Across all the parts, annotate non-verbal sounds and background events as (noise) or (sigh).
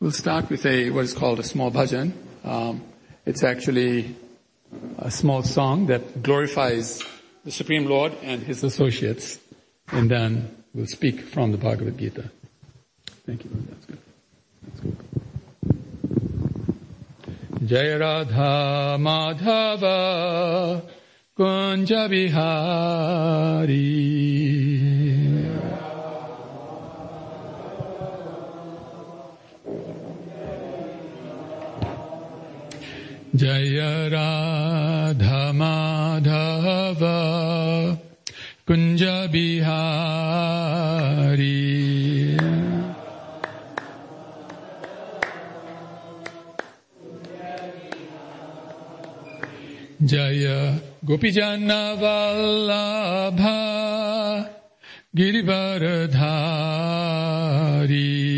We'll start with a what is called a small bhajan. Um, it's actually a small song that glorifies the Supreme Lord and His associates, and then we'll speak from the Bhagavad Gita. Thank you. That's good. That's good. Jai Radha Madhava Kunja Bihari जय राधमाधव कुञ्ज बिहारी। जय गोपीजनवल्लभ Girivardhari.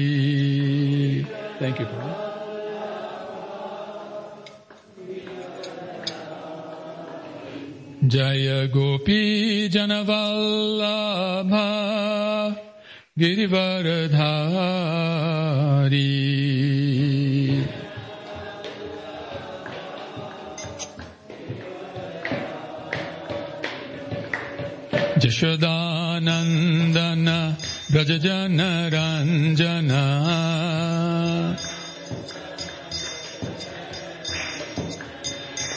Thank you. जय गोपी जनवल्लभ गिरिवरधारी जशोदानन्दन व्रजजनरञ्जन यशोदानन्दन व्रजजनरञ्जन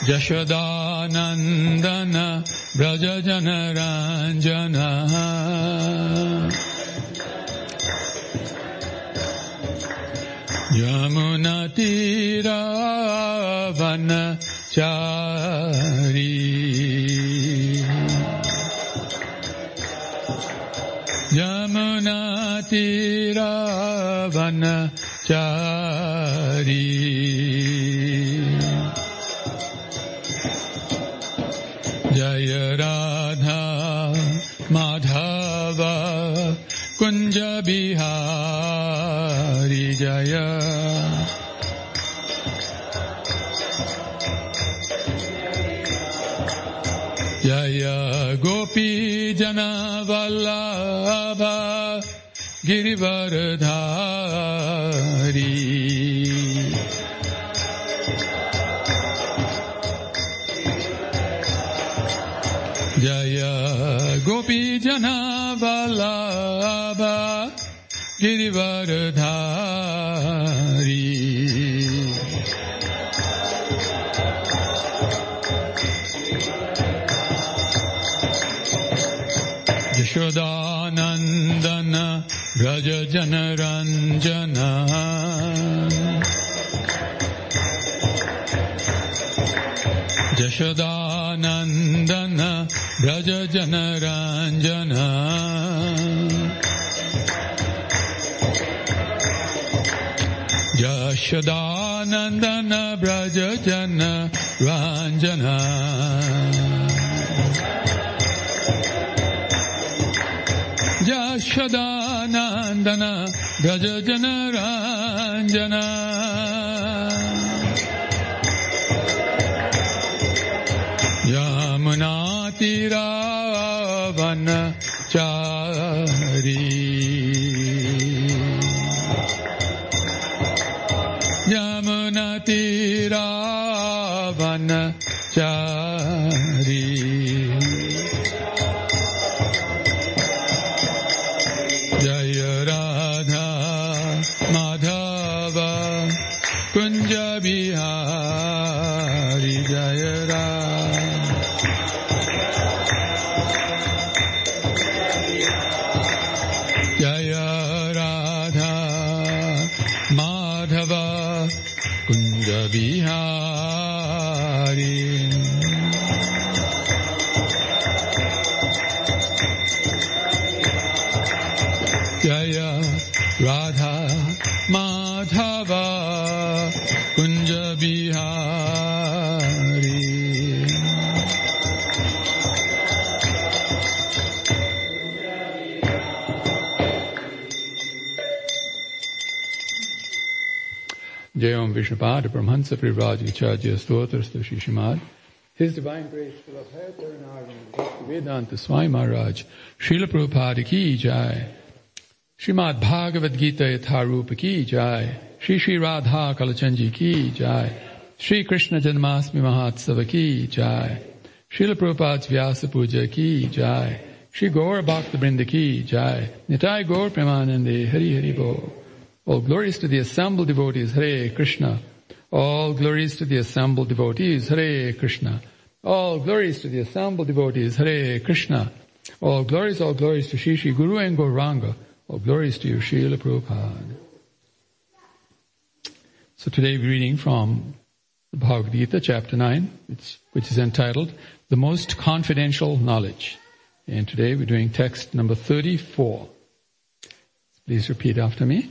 यशोानन्दन ब्रजजनरञ्जन। यमुनतीरावन चारि। यमुन तीरावन कुञ्ज बिहारी जय। जय गोपी जनवल्लभ गिरिवरधारी जनरञ्जन यशोदानन्दन व्रज जनरञ्जन यशोदानन्दन व्रज जन रञ्जन यशोदानन्दन व्रज जनरञ्जन यमुनातिरावन चारी यमुनतिरावन चारी Jai Om Vishnupada Brahmansa Privrajacharya Stotrastu Shishimad His Divine Grace Srila Bhakti Vedanta Swami Maharaj Srila Prabhupada Ki Jai Srimad Bhagavad Gita Yatharupa Ki Jai Shri Shri Radha Kalachanji ki jai. Shri Krishna Janmasmi Mahatsava ki jai. Srila Prabhupada's Vyasa Puja ki jai. Shri Gaur Bhakta Brinda ki jai. Nitai Gaur Premanande Hari Hari Bo. All glories to the assembled devotees. Hare Krishna. All glories to the assembled devotees. Hare Krishna. All glories to the assembled devotees. Hare Krishna. All glories, all glories to Shri Guru and. All glories to you, Srila Prabhupada. So today we're reading from the Bhagavad Gita, chapter 9, which, which is entitled The Most Confidential Knowledge. And today we're doing text number 34. Please repeat after me.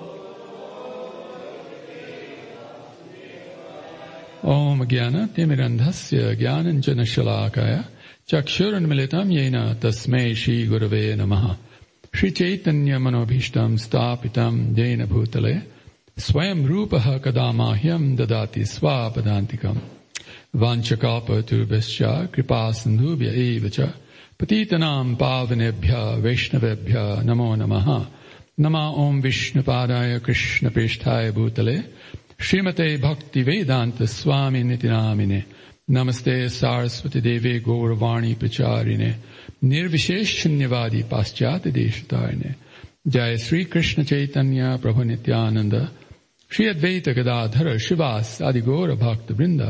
ॐ ज्ञानतिमिरन्धस्य ज्ञानञ्जनशलाकाय चक्षुरुन्मिलितम् येन तस्मै श्रीगुरवे नमः। श्रीचैतन्यमनोभीष्टम् स्थापितम् येन भूतले स्वयं रूपः कदा माह्यम् ददाति स्वापदान्तिकम्। वाञ्छकापतुर्भश्च कृपा सिन्धुभ्य एव च पतितनाम् पावनेभ्य वैष्णवेभ्य नमो नमः। नमा ॐ विष्णुपादाय कृष्णपेष्ठाय भूतले श्रीमते भक्तिवेदान्त स्वामी नितिनामिने नमस्ते सारस्वती देवे गौरवाणी प्रचारिणे निर्विशेष शून्यवादी पाश्चात्य देशतारिणे जय श्री कृष्ण चैतन्य प्रभु नित्यानंद श्री अद्वैत गदाधर शिवास आदि गौर भक्त वृंद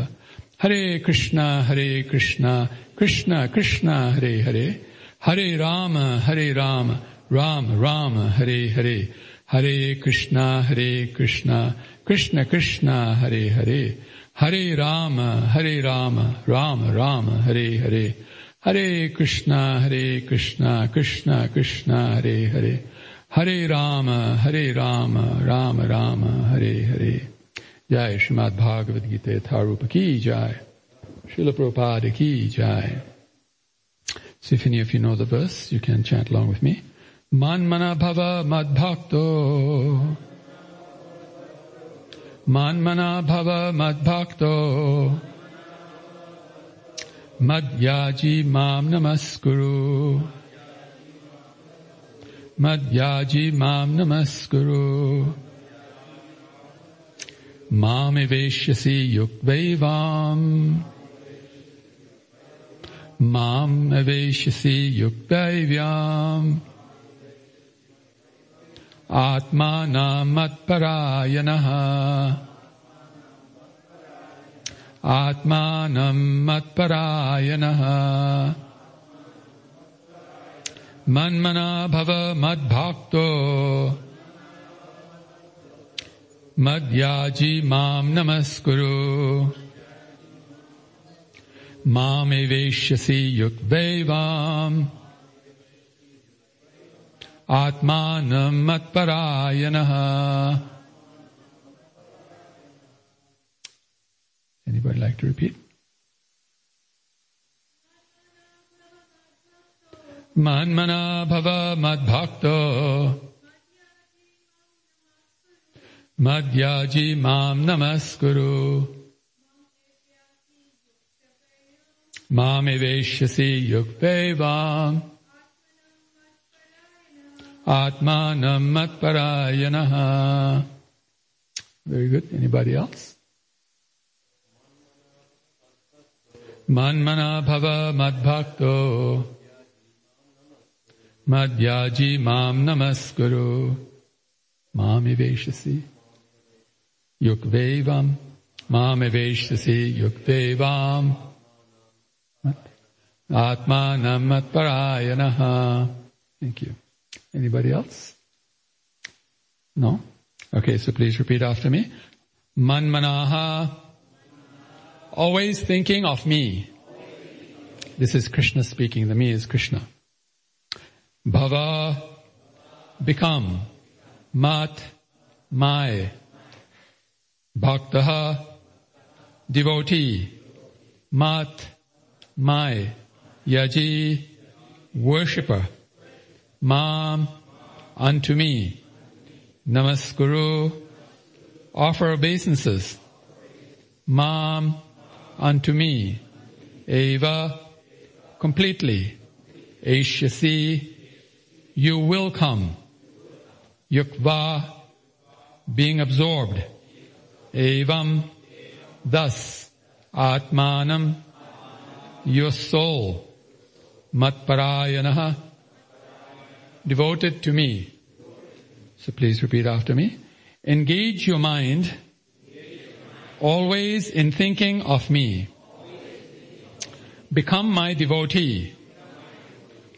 हरे कृष्णा हरे Krishna Krishna, Krishna, Hare Hare, Hare Rama, Hare Rama, Ram, Rama, Hare Hare, Hare Krishna, Hare Krishna, Krishna, Krishna, Hare Hare, Hare Rama, Hare Rama, Rama, Rama, Hare Hare, Hare Krishna, Hare Krishna, Krishna, Krishna, Hare Hare, Hare Rama, Hare Rama, Rama, Rama, Hare Hare. Jai Srimad Bhagavad Gita Tharupa Ki Jai. Srila Prabhupada ki jai. So if any of you know the verse, you can chant along with me. Manmana bhava madbhakto. Manmana bhava madbhakto. Madhyaji mam namaskuru. Madhyaji mam namaskuru. Mamiveshyasi yukvaivam. माम् अवेश्यसि युक्तैव्याम् आत्मानमत्परायणः। आत्मानं मत्परायणः मन्मना भव मद्भक्तो। मद्याजी मां नमस्कुरु। मामेवेष्यसि युक्दैवाम् आत्मानम् मत्परायणः Anybody like to repeat? मन्मना भव मद्भक्तो मद्याजी माम् नमस्कुरु Mamiveshyasi yuktevam Atmanam matparayanaha. Very good. Anybody else? Manmana bhava madbhakto Madhyaji mam namaskuru Mamiveshyasi yukvevam Mamiveshyasi yukvevam Atmanam Atparayanaha. Thank you. Anybody else? No? Okay, so please repeat after me. Manmanaha. Always thinking of me. This is Krishna speaking. The me is Krishna. Bhava. Become. Mat. My. Bhaktaha. devotee. Mat, my, yaji, worshipper. Mam, unto me. Namaskuru, offer obeisances. Mam, unto me. Eva, completely. Eshyasi, you will come. Yukva, being absorbed. Evam, thus. Atmanam, your soul. Matparayanaha, devoted to me. So please repeat after me. Engage your mind always in thinking of me. Become my devotee.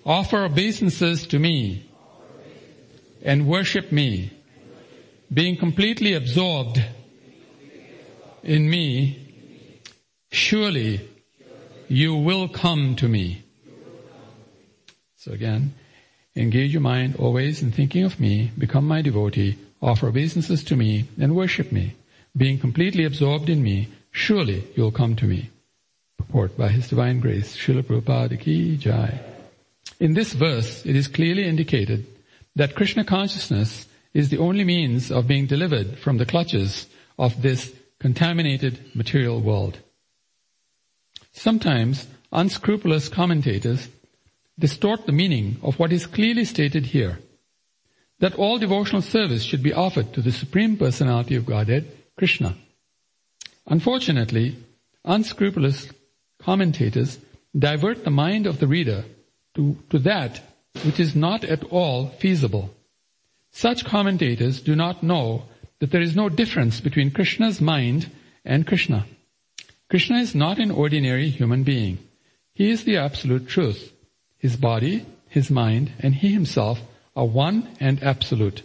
Offer obeisances to me and worship me, being completely absorbed in me, surely you will come to me. So again, engage your mind always in thinking of me, become my devotee, offer obeisances to me, and worship me. Being completely absorbed in me, surely you'll come to me. Purport by His Divine Grace, Srila Prabhupada Ki Jai. In this verse, it is clearly indicated that Krishna consciousness is the only means of being delivered from the clutches of this contaminated material world. Sometimes unscrupulous commentators distort the meaning of what is clearly stated here. That all devotional service should be offered to the Supreme Personality of Godhead, Krishna. Unfortunately, unscrupulous commentators divert the mind of the reader to, to that which is not at all feasible. Such commentators do not know that there is no difference between Krishna's mind and Krishna. Krishna is not an ordinary human being. He is the absolute truth. His body, his mind, and he himself are one and absolute.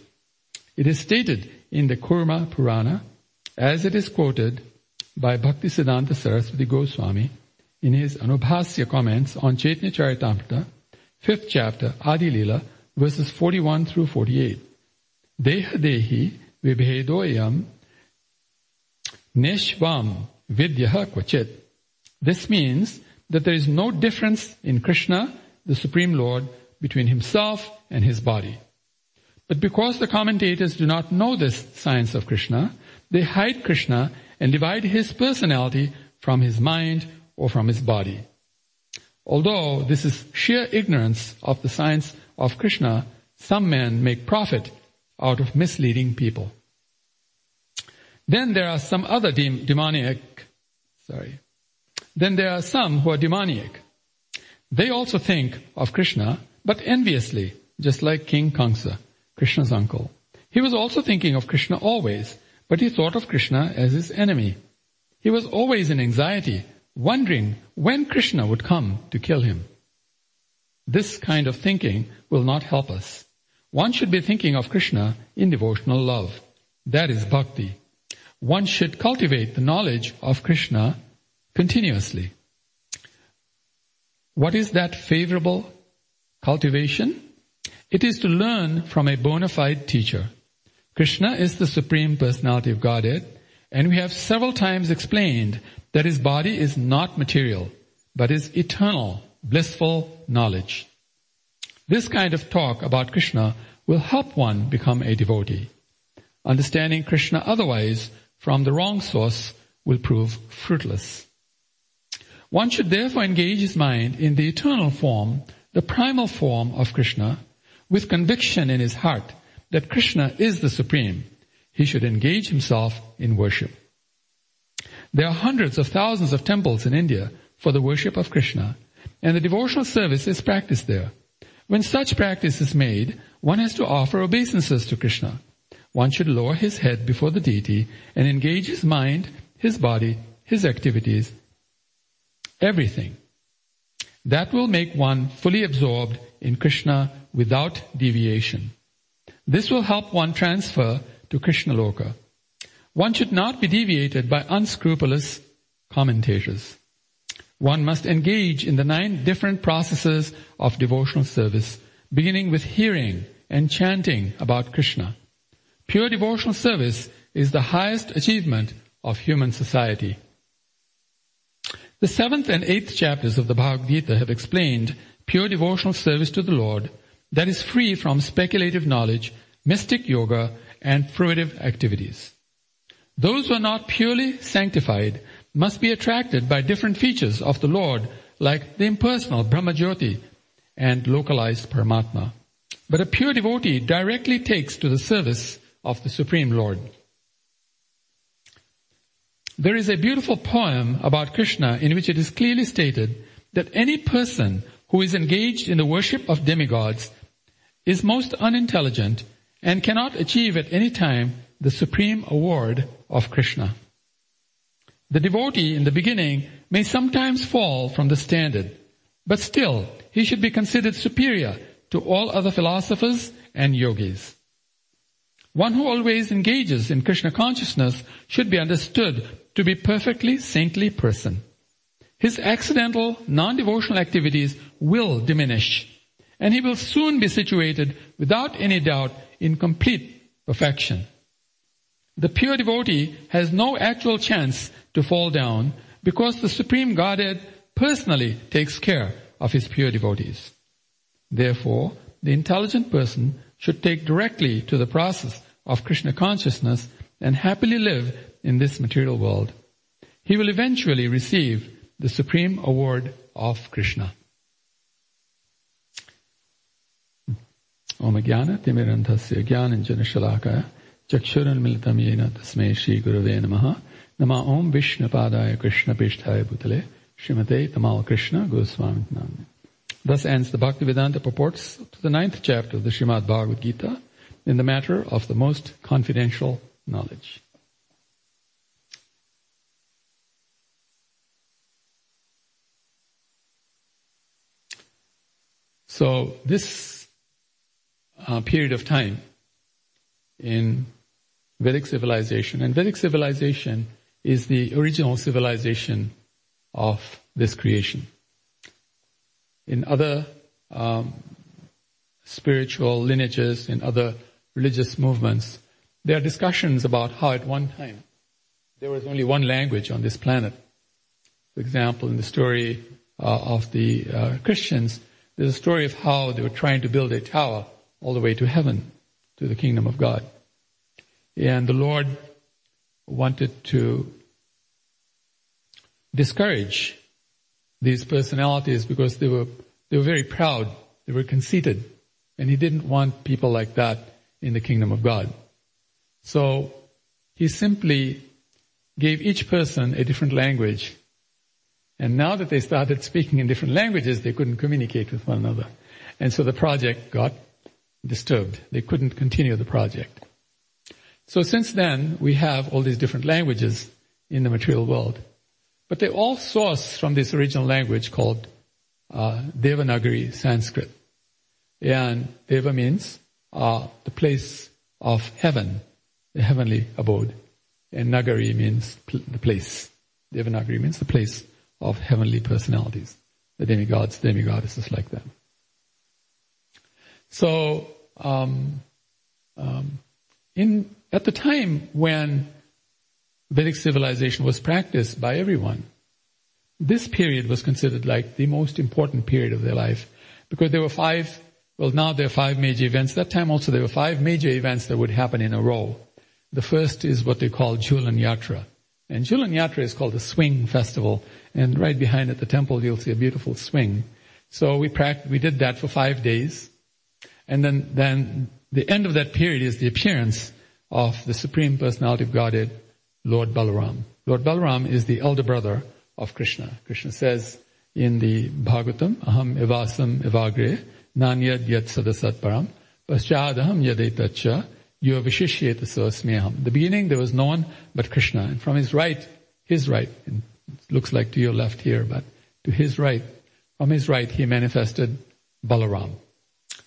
It is stated in the Kurma Purana, as it is quoted by Bhaktisiddhanta Saraswati Goswami in his Anubhasya comments on Chaitanya Charitamrita, fifth chapter, Adi Lila, verses 41 through 48. Deha dehi vibhedoyam neshvam vidyaha kvachit. This means that there is no difference in Krishna, the Supreme Lord, between himself and his body. But because the commentators do not know this science of Krishna, they hide Krishna and divide his personality from his mind or from his body. Although this is sheer ignorance of the science of Krishna, some men make profit out of misleading people. Then there are some other de- demoniac, sorry. Then there are some who are demoniac. They also think of Krishna, but enviously, just like King Kamsa, Krishna's uncle. He was also thinking of Krishna always, but he thought of Krishna as his enemy. He was always in anxiety wondering when Krishna would come to kill him. This kind of thinking will not help us. One should be thinking of Krishna in devotional love. That is bhakti. One should cultivate the knowledge of Krishna continuously. What is that favorable cultivation? It is to learn from a bona fide teacher. Krishna is the Supreme Personality of Godhead, and we have several times explained that his body is not material, but is eternal, blissful knowledge. This kind of talk about Krishna will help one become a devotee. Understanding Krishna otherwise from the wrong source will prove fruitless. One should therefore engage his mind in the eternal form, the primal form of Krishna, with conviction in his heart that Krishna is the supreme. He should engage himself in worship. There are hundreds of thousands of temples in India for the worship of Krishna, and the devotional service is practiced there. When such practice is made, one has to offer obeisances to Krishna. One should lower his head before the deity and engage his mind, his body, his activities, everything. That will make one fully absorbed in Krishna without deviation. This will help one transfer to Krishna Loka. One should not be deviated by unscrupulous commentators. One must engage in the nine different processes of devotional service, beginning with hearing and chanting about Krishna. Pure devotional service is the highest achievement of human society. The seventh and eighth chapters of the Bhagavad Gita have explained pure devotional service to the Lord that is free from speculative knowledge, mystic yoga, and fruitive activities. Those who are not purely sanctified must be attracted by different features of the Lord like the impersonal Brahmajyoti and localized Paramatma. But a pure devotee directly takes to the service of the Supreme Lord. There is a beautiful poem about Krishna in which it is clearly stated that any person who is engaged in the worship of demigods is most unintelligent and cannot achieve at any time the supreme award of Krishna. The devotee in the beginning may sometimes fall from the standard, but still he should be considered superior to all other philosophers and yogis. One who always engages in Krishna consciousness should be understood to be perfectly saintly person. His accidental, non-devotional activities will diminish, and he will soon be situated without any doubt in complete perfection. The pure devotee has no actual chance to fall down because the Supreme Godhead personally takes care of his pure devotees. Therefore, the intelligent person should take directly to the process of Krishna consciousness and happily live in this material world. He will eventually receive the supreme award of Krishna. Jnananjana Shalakaya Chakshuranmilitam Yena Tasmai Shri Gurave Namaha Nama Om Padaya Krishna Pishtaya Bhutale Srimate Tamal Krishna Goswami Namne. Thus ends the Bhaktivedanta purports to the ninth chapter of the Srimad Bhagavad Gita in the matter of the most confidential knowledge. So this uh, period of time in Vedic civilization, and Vedic civilization is the original civilization of this creation. In other um, spiritual lineages, in other religious movements, there are discussions about how at one time there was only one language on this planet. For example, in the story uh, of the uh, Christians, there's a story of how they were trying to build a tower all the way to heaven, to the kingdom of God. And the Lord wanted to discourage these personalities because they were, they were very proud, they were conceited, and he didn't want people like that in the kingdom of God. So he simply gave each person a different language. And now that they started speaking in different languages, they couldn't communicate with one another. And so the project got disturbed. They couldn't continue the project. So since then, we have all these different languages in the material world. But they all source from this original language called uh, Devanagari Sanskrit. And Deva means uh, the place of heaven, the heavenly abode. And Nagari means pl- the place. Devanagari means the place of heavenly personalities. The demigods, demigoddesses like them. So, um, um, in at the time when Vedic civilization was practiced by everyone. This period was considered like the most important period of their life because there were five, well now there are five major events. That time also there were five major events that would happen in a row. The first is what they call Jhulan Yatra. And Jhulan Yatra is called the swing festival. And right behind at the temple you'll see a beautiful swing. So we practiced, we did that for five days. And then, then the end of that period is the appearance of the Supreme Personality of Godhead Lord Balaram. Lord Balaram is the elder brother of Krishna. Krishna says in the Bhagavatam, Aham evasam evagre, yat sadasat param, paschadaham yadetacha, yuvavishishyeta sosmyaham. The beginning there was no one but Krishna. And from his right, his right, it looks like to your left here, but to his right, from his right he manifested Balaram.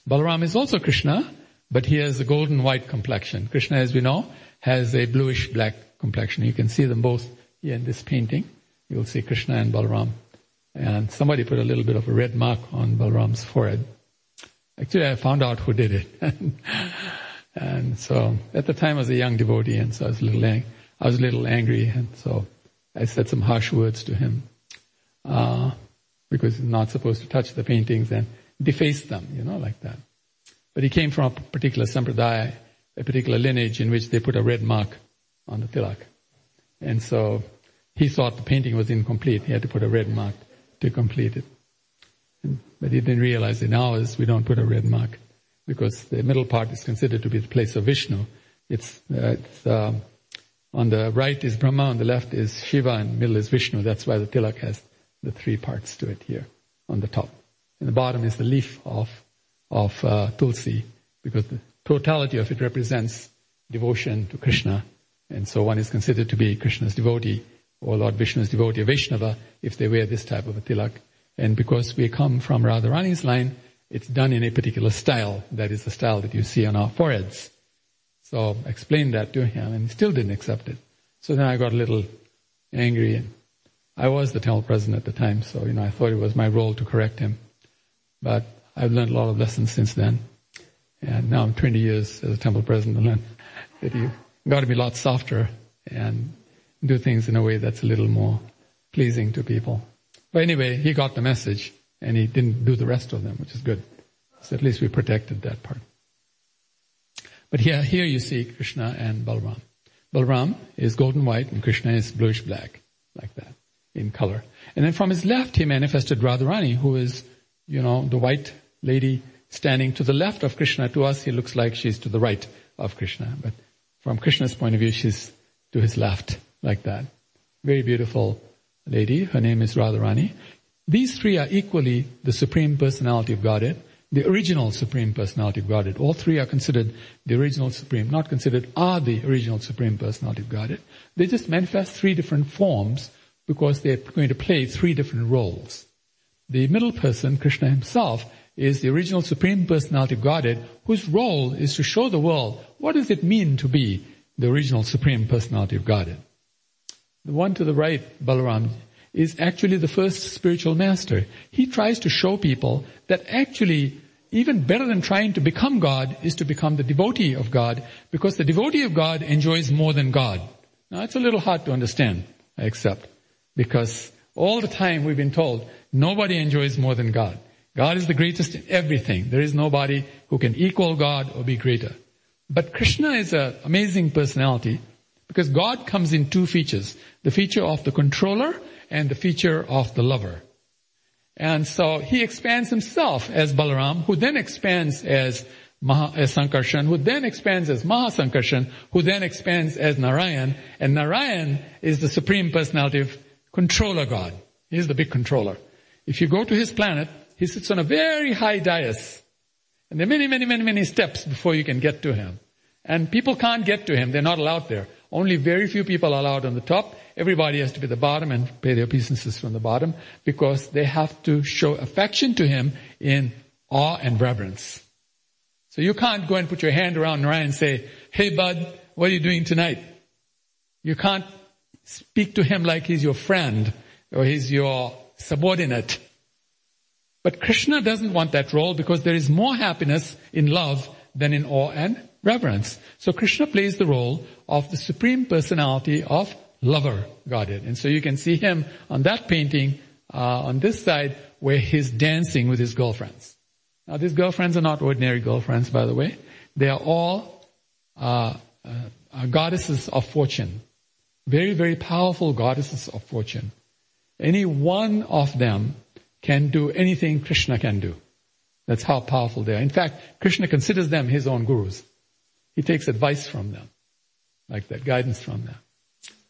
Balaram is also Krishna, but he has a golden white complexion. Krishna, as we know, has a bluish black complexion. You can see them both here in this painting. You'll see Krishna and Balaram. And somebody put a little bit of a red mark on Balaram's forehead. Actually, I found out who did it. (laughs) and so at the time I was a young devotee and so I was a little, ang- I was a little angry and so I said some harsh words to him. uh, because he's not supposed to touch the paintings and deface them, you know, like that. But he came from a particular sampradaya, a particular lineage in which they put a red mark on the tilak. And so he thought the painting was incomplete. He had to put a red mark to complete it. But he didn't realize in ours we don't put a red mark because the middle part is considered to be the place of Vishnu. It's, uh, it's uh, on the right is Brahma, on the left is Shiva, and middle is Vishnu. That's why the tilak has the three parts to it here on the top. And the bottom is the leaf of of uh, Tulsi, because the totality of it represents devotion to Krishna, and so one is considered to be Krishna's devotee or Lord Vishnu's devotee, Vaishnava, if they wear this type of a tilak. And because we come from Radharani's line, it's done in a particular style. That is the style that you see on our foreheads. So I explained that to him and he still didn't accept it. So then I got a little angry and I was the temple president at the time, so you know I thought it was my role to correct him. But I've learned a lot of lessons since then. And now I'm 20 years as a temple president and learned that you got to be a lot softer and do things in a way that's a little more pleasing to people. But anyway, he got the message and he didn't do the rest of them, which is good. So at least we protected that part. But here, here you see Krishna and Balram. Balram is golden white and Krishna is bluish black, like that, in color. And then from his left he manifested Radharani, who is, you know, the white lady standing to the left of Krishna. To us, he looks like she's to the right of Krishna. But from Krishna's point of view, she's to his left, like that. Very beautiful lady. Her name is Radharani. These three are equally the Supreme Personality of Godhead, the original Supreme Personality of Godhead. All three are considered the original Supreme, not considered are the original Supreme Personality of Godhead. They just manifest three different forms because they're going to play three different roles. The middle person, Krishna himself, is the original Supreme Personality of Godhead, whose role is to show the world what does it mean to be the original Supreme Personality of Godhead. The one to the right, Balaram, is actually the first spiritual master. He tries to show people that actually even better than trying to become God is to become the devotee of God because the devotee of God enjoys more than God. Now it's a little hard to understand, I accept, because all the time we've been told nobody enjoys more than God. God is the greatest in everything. There is nobody who can equal God or be greater. But Krishna is an amazing personality because God comes in two features. The feature of the controller and the feature of the lover. And so he expands himself as Balaram, who then expands as, Maha, as Sankarshan, who then expands as Mahasankarshan, who then expands as Narayan. And Narayan is the supreme personality of controller God. He's the big controller. If you go to his planet, he sits on a very high dais. And there are many, many, many, many steps before you can get to him. And people can't get to him. They're not allowed there. Only very few people are allowed on the top. Everybody has to be the bottom and pay their obeisances from the bottom because they have to show affection to him in awe and reverence. So you can't go and put your hand around Narayan and say, hey bud, what are you doing tonight? You can't speak to him like he's your friend or he's your subordinate. But Krishna doesn't want that role because there is more happiness in love than in awe and reverence. So Krishna plays the role of the supreme personality of lover Godhead. And so you can see him on that painting uh, on this side where he's dancing with his girlfriends. Now these girlfriends are not ordinary girlfriends, by the way. They are all uh, uh, goddesses of fortune. Very, very powerful goddesses of fortune. Any one of them can do anything Krishna can do. That's how powerful they are. In fact, Krishna considers them his own gurus. He takes advice from them, like that, guidance from them.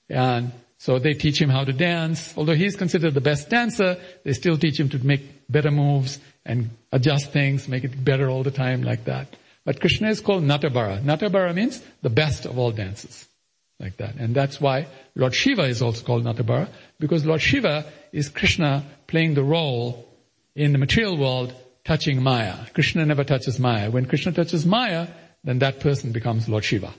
And so they teach him how to dance. Although he's considered the best dancer, they still teach him to make better moves and adjust things, make it better all the time like that. But Krishna is called Natabara. Natabara means the best of all dances. Like that. And that's why Lord Shiva is also called Natabara, because Lord Shiva is Krishna playing the role in the material world touching Maya. Krishna never touches Maya. When Krishna touches Maya, then that person becomes Lord Shiva.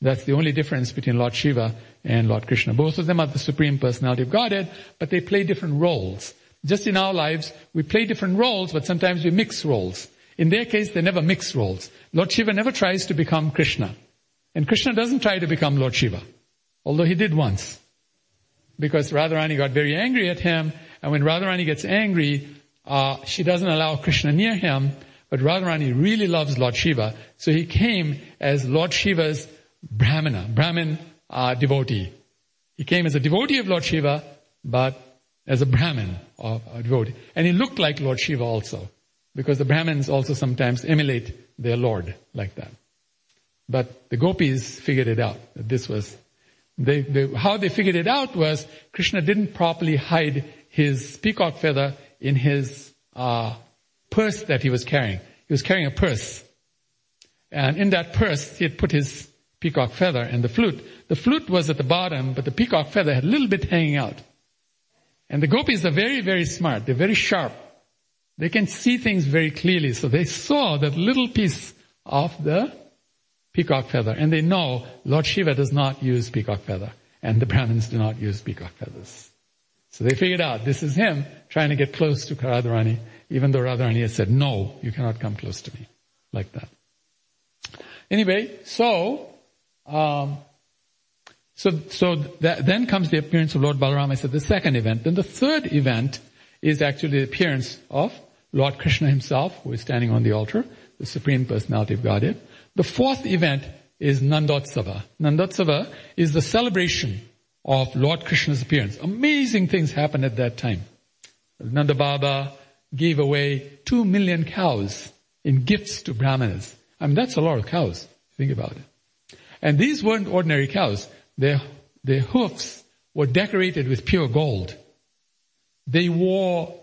That's the only difference between Lord Shiva and Lord Krishna. Both of them are the Supreme Personality of Godhead, but they play different roles. Just in our lives, we play different roles, but sometimes we mix roles. In their case, they never mix roles. Lord Shiva never tries to become Krishna. And Krishna doesn't try to become Lord Shiva. Although he did once. because Radharani got very angry at him. And when Radharani gets angry, uh, she doesn't allow Krishna near him. But Radharani really loves Lord Shiva. So he came as Lord Shiva's Brahmana, Brahmin uh, devotee. He came as a devotee of Lord Shiva, but as a Brahmin of a devotee. And he looked like Lord Shiva also. Because the Brahmins also sometimes emulate their Lord like that. But the gopis figured it out. That this was, they, they, how they figured it out was Krishna didn't properly hide his peacock feather in his uh, purse that he was carrying. He was carrying a purse. And in that purse, he had put his peacock feather and the flute. The flute was at the bottom, but the peacock feather had a little bit hanging out. And the gopis are very, very smart. They're very sharp. They can see things very clearly. So they saw that little piece of the peacock feather. And they know Lord Shiva does not use peacock feather. And the Brahmins do not use peacock feathers. So they figured out this is him trying to get close to Radharani, even though Radharani had said, no, you cannot come close to me. Like that. Anyway, so, um, so, so that, then comes the appearance of Lord Balaram. I said the second event. Then the third event is actually the appearance of Lord Krishna himself, who is standing on the altar, the Supreme Personality of Godhead. The fourth event is Nandotsava. Nandotsava is the celebration of Lord Krishna's appearance. Amazing things happened at that time. Nanda Baba gave away two million cows in gifts to brahmanas. I mean, that's a lot of cows. Think about it. And these weren't ordinary cows. Their, their hoofs were decorated with pure gold. They wore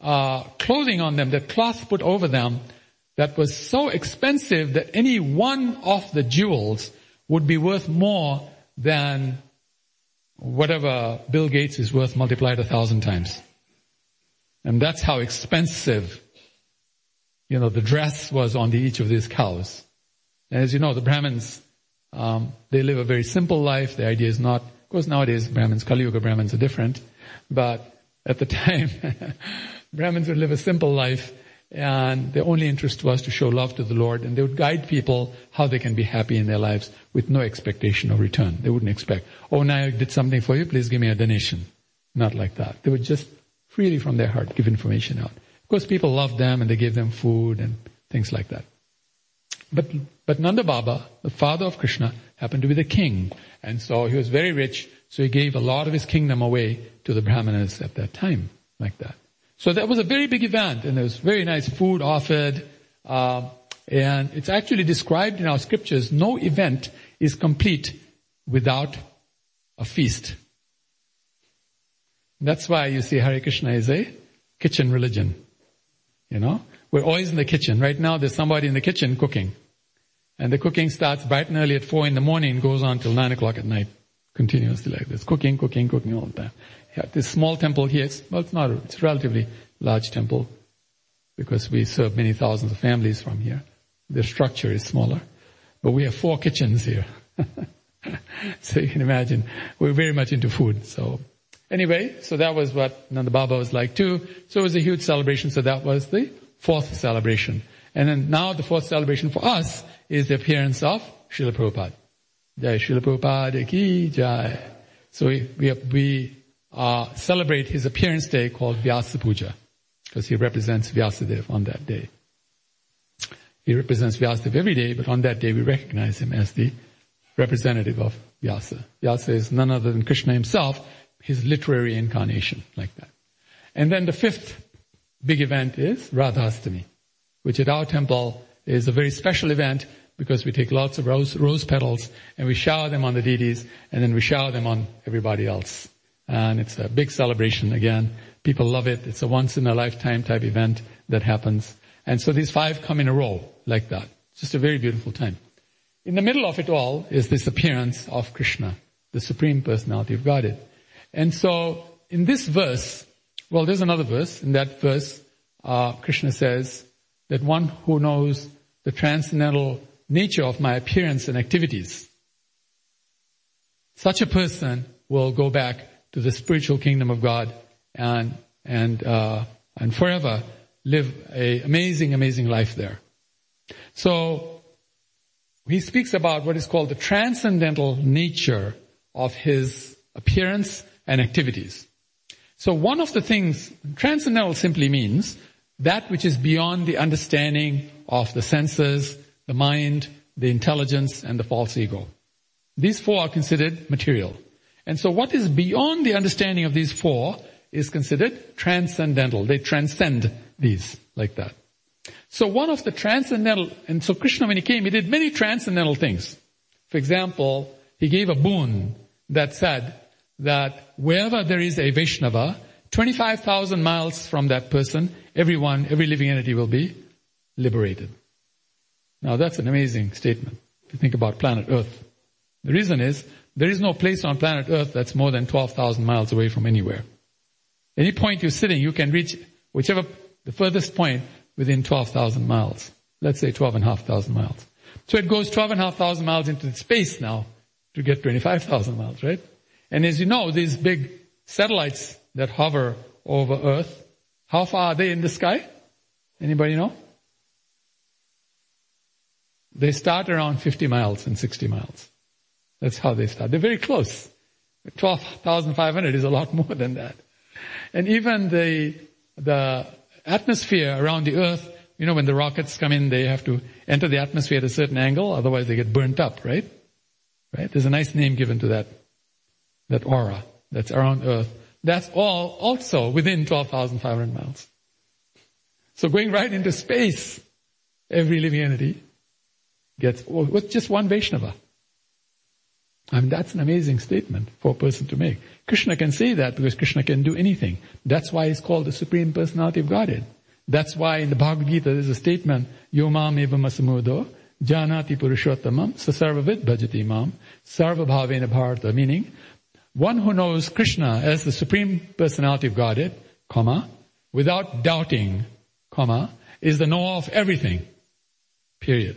uh, clothing on them, that cloth put over them, that was so expensive that any one of the jewels would be worth more than whatever Bill Gates is worth multiplied a thousand times. And that's how expensive, you know, the dress was on the, each of these cows. And as you know, the Brahmins, um, they live a very simple life. The idea is not, of course nowadays Brahmins, Kali Yuga Brahmins are different, but at the (laughs) time, Brahmins would live a simple life and their only interest was to show love to the Lord and they would guide people how they can be happy in their lives with no expectation of return. They wouldn't expect, oh now I did something for you, please give me a donation. Not like that. They would just freely from their heart give information out. Of course people loved them and they gave them food and things like that. But, but Nanda Baba, the father of Krishna, happened to be the king. And so he was very rich, so he gave a lot of his kingdom away to the Brahmanas at that time, like that. So that was a very big event, and there was very nice food offered, uh, and it's actually described in our scriptures, no event is complete without a feast. That's why you see Hare Krishna is a kitchen religion. You know? We're always in the kitchen. Right now there's somebody in the kitchen cooking. And the cooking starts bright and early at four in the morning goes on till nine o'clock at night. Continuously like this. Cooking, cooking, cooking all the time. Yeah, this small temple here, it's, well it's not, it's a relatively large temple because we serve many thousands of families from here. The structure is smaller. But we have four kitchens here. (laughs) so you can imagine, we're very much into food. So anyway, so that was what Nanda Baba was like too. So it was a huge celebration. So that was the fourth celebration. And then now the fourth celebration for us is the appearance of Srila Prabhupada. Jai Srila Prabhupada ki Jai. So we, we, we uh, celebrate his appearance day called Vyasa Puja because he represents Vyasadeva on that day. He represents Vyasadeva every day, but on that day we recognize him as the representative of Vyasa. Vyasa is none other than Krishna himself, his literary incarnation, like that. And then the fifth big event is Radhastami, which at our temple is a very special event because we take lots of rose, rose petals and we shower them on the deities and then we shower them on everybody else. And it's a big celebration again. People love it. It's a once in a lifetime type event that happens. And so these five come in a row like that. It's just a very beautiful time. In the middle of it all is this appearance of Krishna, the Supreme Personality of Godhead. And so in this verse, well, there's another verse. In that verse, uh, Krishna says that one who knows the transcendental nature of my appearance and activities, such a person will go back to the spiritual kingdom of God and and uh, and forever live a amazing, amazing life there. So he speaks about what is called the transcendental nature of his appearance and activities. So one of the things, transcendental simply means that which is beyond the understanding of the senses, the mind, the intelligence, and the false ego. These four are considered material. And so what is beyond the understanding of these four is considered transcendental. They transcend these like that. So one of the transcendental, and so Krishna when he came, he did many transcendental things. For example, he gave a boon that said that wherever there is a Vaishnava, 25,000 miles from that person, everyone, every living entity will be liberated. Now that's an amazing statement. If you think about planet Earth. The reason is, there is no place on planet Earth that's more than 12,000 miles away from anywhere. Any point you're sitting, you can reach whichever, the furthest point within 12,000 miles. Let's say 12,500 miles. So it goes 12,500 miles into space now to get 25,000 miles, right? And as you know, these big satellites that hover over Earth, how far are they in the sky? Anybody know? They start around 50 miles and 60 miles. That's how they start. They're very close. 12,500 is a lot (laughs) more than that. And even the, the atmosphere around the earth, you know, when the rockets come in, they have to enter the atmosphere at a certain angle, otherwise they get burnt up, right? Right? There's a nice name given to that, that aura that's around earth. That's all also within 12,500 miles. So going right into space, every living entity gets, oh, with just one Vaishnava. I mean, that's an amazing statement for a person to make. Krishna can say that because Krishna can do anything. That's why he's called the Supreme Personality of Godhead. That's why in the Bhagavad Gita there's a statement, Yomam eva masamudo, janati purushottamam, sasarvavid bhajati mam, sarva bhavena bharata, meaning, one who knows Krishna as the Supreme Personality of Godhead, comma, without doubting, comma, is the knower of everything. Period.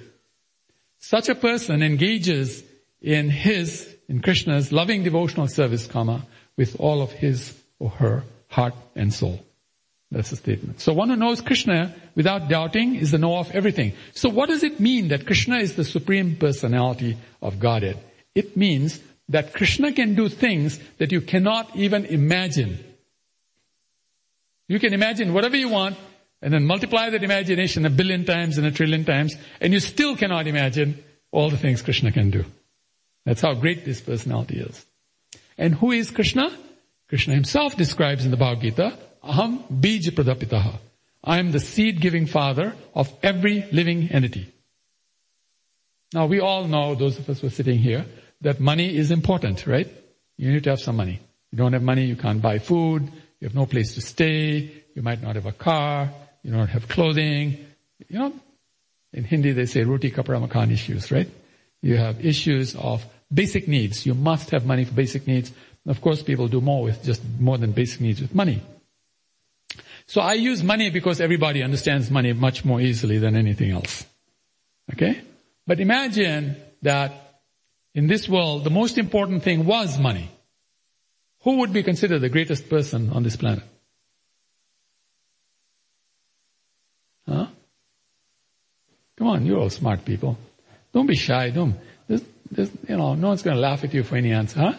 Such a person engages in his, in Krishna's loving devotional service, comma, with all of his or her heart and soul. That's the statement. So one who knows Krishna without doubting is the knower of everything. So what does it mean that Krishna is the supreme personality of Godhead? It means that Krishna can do things that you cannot even imagine. You can imagine whatever you want and then multiply that imagination a billion times and a trillion times and you still cannot imagine all the things Krishna can do. That's how great this personality is. And who is Krishna? Krishna himself describes in the Bhagavad Gita, Aham Bija Pradapitaha. I am the seed-giving father of every living entity. Now we all know, those of us who are sitting here, that money is important, right? You need to have some money. You don't have money, you can't buy food, you have no place to stay, you might not have a car, you don't have clothing. You know, in Hindi they say roti kapra makan issues, right? You have issues of basic needs. You must have money for basic needs. Of course, people do more with just more than basic needs with money. So I use money because everybody understands money much more easily than anything else. Okay? But imagine that in this world, the most important thing was money. Who would be considered the greatest person on this planet? Huh? Come on, you're all smart people. Don't be shy. Don't, there's, there's, you know, no one's going to laugh at you for any answer, huh?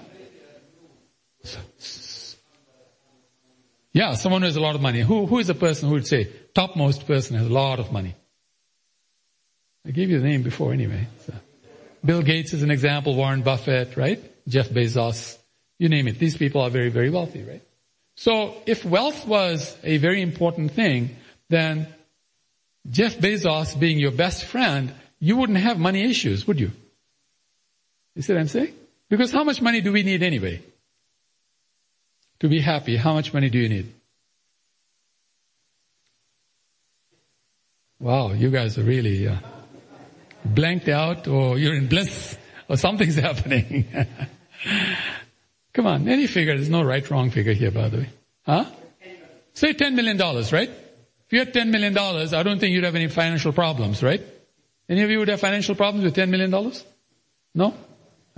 Yeah, someone who has a lot of money. Who, who is the person who would say, topmost person has a lot of money? I gave you the name before anyway. So. Bill Gates is an example, Warren Buffett, right? Jeff Bezos, you name it. These people are very, very wealthy, right? So if wealth was a very important thing, then Jeff Bezos being your best friend you wouldn't have money issues, would you? You see what I'm saying? Because how much money do we need anyway? To be happy, how much money do you need? Wow, you guys are really uh, blanked out or you're in bliss or something's (laughs) happening. Come on, any figure, there's no right wrong figure here by the way. Huh? Say $10 million, right? If you had $10 million, I don't think you'd have any financial problems, right? Any of you would have financial problems with $10 million? No?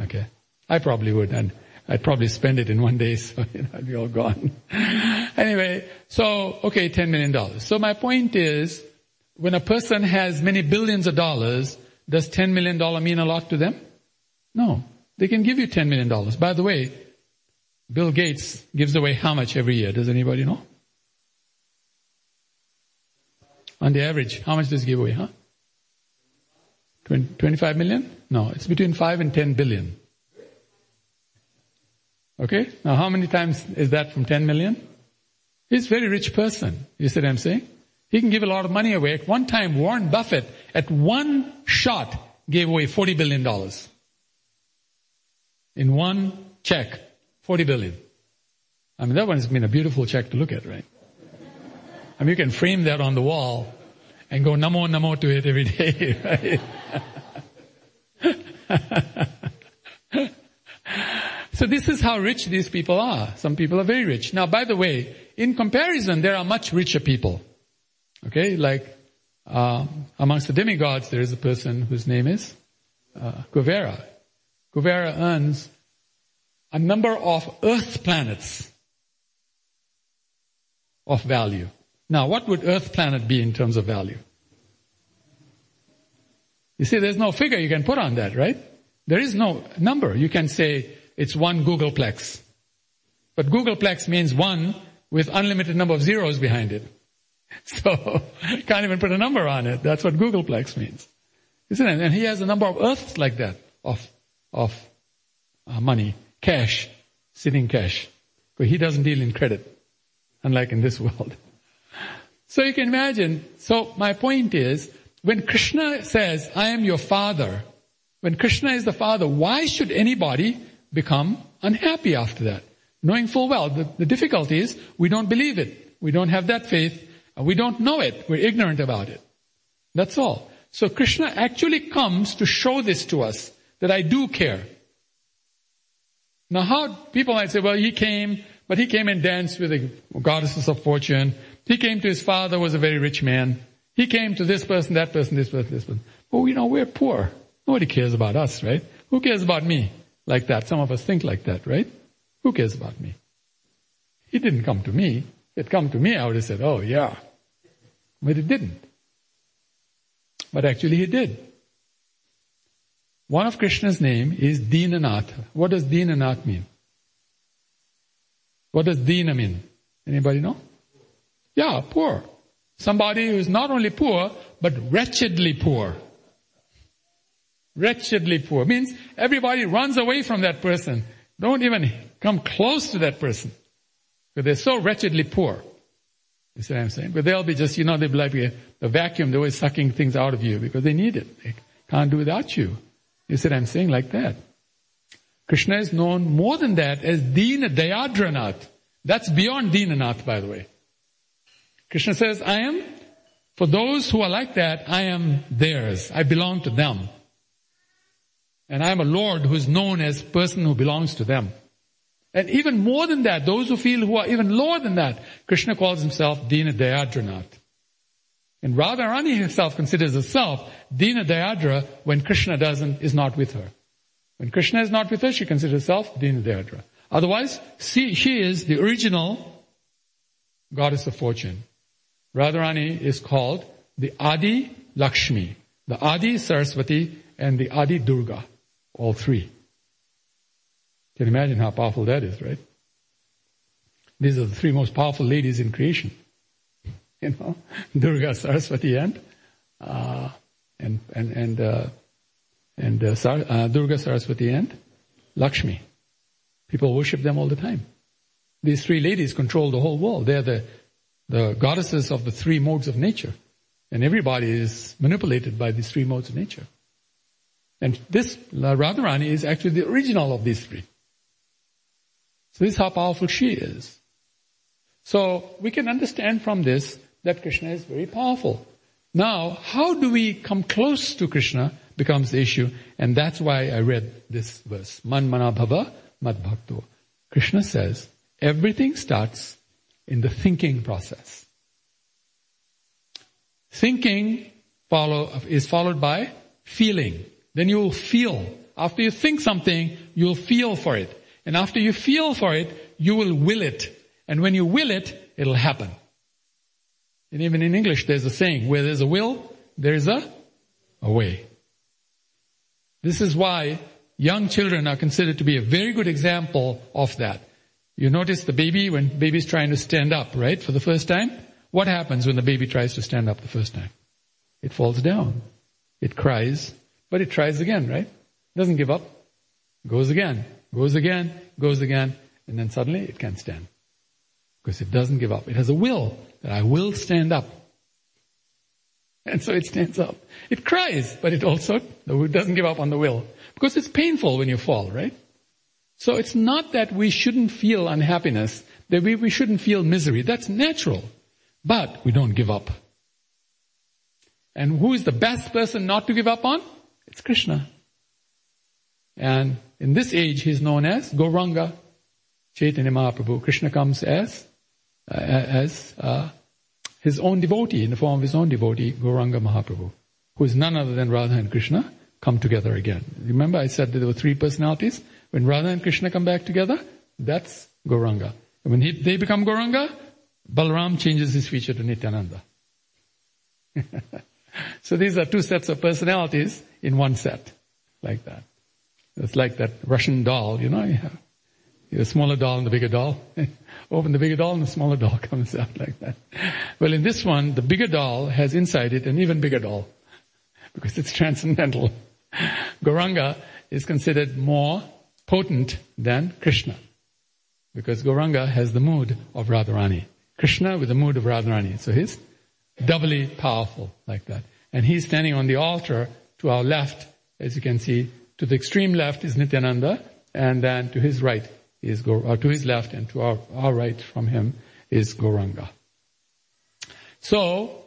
Okay. I probably would, and I'd probably spend it in one day, (laughs) so you know, I'd be all gone. (laughs) anyway, so, okay, $10 million. So my point is, when a person has many billions of dollars, does $10 million mean a lot to them? No. They can give you $10 million. By the way, Bill Gates gives away how much every year? Does anybody know? On the average, how much does he give away, huh? 20, 25 million? No, it's between 5 and 10 billion. Okay? Now how many times is that from 10 million? He's a very rich person. You see what I'm saying? He can give a lot of money away. At one time, Warren Buffett, at one shot, gave away $40 billion. In one check, 40 billion. I mean, that one's been a beautiful check to look at, right? I mean, you can frame that on the wall and go namo namo to it every (laughs) day, right? (laughs) so this is how rich these people are. Some people are very rich. Now, by the way, in comparison, there are much richer people. Okay, like uh, amongst the demigods, there is a person whose name is uh, Kuvera. Kuvera earns a number of Earth planets of value. Now, what would Earth planet be in terms of value? You see, there's no figure you can put on that, right? There is no number. You can say it's one googolplex. But googolplex means one with unlimited number of zeros behind it. (laughs) So, can't even put a number on it. That's what googolplex means. Isn't it? And he has a number of earths like that of, of uh, money, cash, sitting cash. But he doesn't deal in credit, unlike in this (laughs) world. So you can imagine, so my point is, when Krishna says, I am your father, when Krishna is the father, why should anybody become unhappy after that? Knowing full well, the, the difficulty is we don't believe it. We don't have that faith. We don't know it. We're ignorant about it. That's all. So Krishna actually comes to show this to us, that I do care. Now how, people might say, well, he came, but he came and danced with the goddesses of fortune. He came to his father, was a very rich man. He came to this person, that person, this person, this person. Well, you know, we're poor. Nobody cares about us, right? Who cares about me? Like that. Some of us think like that, right? Who cares about me? He didn't come to me. It come to me, I would have said, oh yeah. But it didn't. But actually he did. One of Krishna's name is Dinanath. What does Dinanath mean? What does Dina mean? Anybody know? Yeah, poor. Somebody who is not only poor, but wretchedly poor. Wretchedly poor means everybody runs away from that person. Don't even come close to that person. Because they're so wretchedly poor. You see what I'm saying? But they'll be just, you know, they'll be like a, a vacuum. They're always sucking things out of you because they need it. They can't do without you. You see what I'm saying? Like that. Krishna is known more than that as Dina Dayadranath. That's beyond Dinanath, by the way. Krishna says, I am, for those who are like that, I am theirs. I belong to them. And I am a Lord who is known as person who belongs to them. And even more than that, those who feel who are even lower than that, Krishna calls himself Dina Dayadranath. And Radharani herself considers herself Dina Dayadra when Krishna doesn't, is not with her. When Krishna is not with her, she considers herself Dina Dayadra. Otherwise, she, she is the original goddess of fortune. Radharani is called the Adi Lakshmi, the Adi Saraswati, and the Adi Durga. All three. Can you imagine how powerful that is, right? These are the three most powerful ladies in creation. (laughs) You know, Durga, Saraswati, and uh, and and and uh, and uh, Sar- uh, Durga, Saraswati, and Lakshmi. People worship them all the time. These three ladies control the whole world. They're the the goddesses of the three modes of nature, and everybody is manipulated by these three modes of nature. And this Radharani is actually the original of these three. So this is how powerful she is. So we can understand from this that Krishna is very powerful. Now, how do we come close to Krishna becomes the issue, and that's why I read this verse. Man mana bhava mad bhakto. Krishna says, everything starts in the thinking process. Thinking follow, is followed by feeling. Then you will feel. After you think something, you'll feel for it. And after you feel for it, you will will it. And when you will it, it'll happen. And even in English, there's a saying, where there's a will, there's a, a way. This is why young children are considered to be a very good example of that. You notice the baby when baby's trying to stand up, right, for the first time? What happens when the baby tries to stand up the first time? It falls down. It cries, but it tries again, right? Doesn't give up. Goes again, goes again, goes again, and then suddenly it can't stand. Because it doesn't give up. It has a will that I will stand up. And so it stands up. It cries, but it also doesn't give up on the will. Because it's painful when you fall, right? So it's not that we shouldn't feel unhappiness, that we, we shouldn't feel misery. That's natural. But we don't give up. And who is the best person not to give up on? It's Krishna. And in this age, he's known as Gauranga. Chaitanya Mahaprabhu. Krishna comes as, uh, as, uh, his own devotee, in the form of his own devotee, Gauranga Mahaprabhu, who is none other than Radha and Krishna, come together again. Remember I said that there were three personalities? When Radha and Krishna come back together, that's Gauranga. And when he, they become Gauranga, Balaram changes his feature to Nityananda. (laughs) so these are two sets of personalities in one set, like that. It's like that Russian doll, you know, you have the smaller doll and the bigger doll. (laughs) Open the bigger doll and the smaller doll (laughs) comes out like that. Well, in this one, the bigger doll has inside it an even bigger doll (laughs) because it's transcendental. Gauranga is considered more potent than Krishna because Gauranga has the mood of Radharani. Krishna with the mood of Radharani. So he's doubly powerful like that. And he's standing on the altar to our left, as you can see, to the extreme left is Nityananda, and then to his right is uh, to his left and to our, our right from him is Gauranga. So,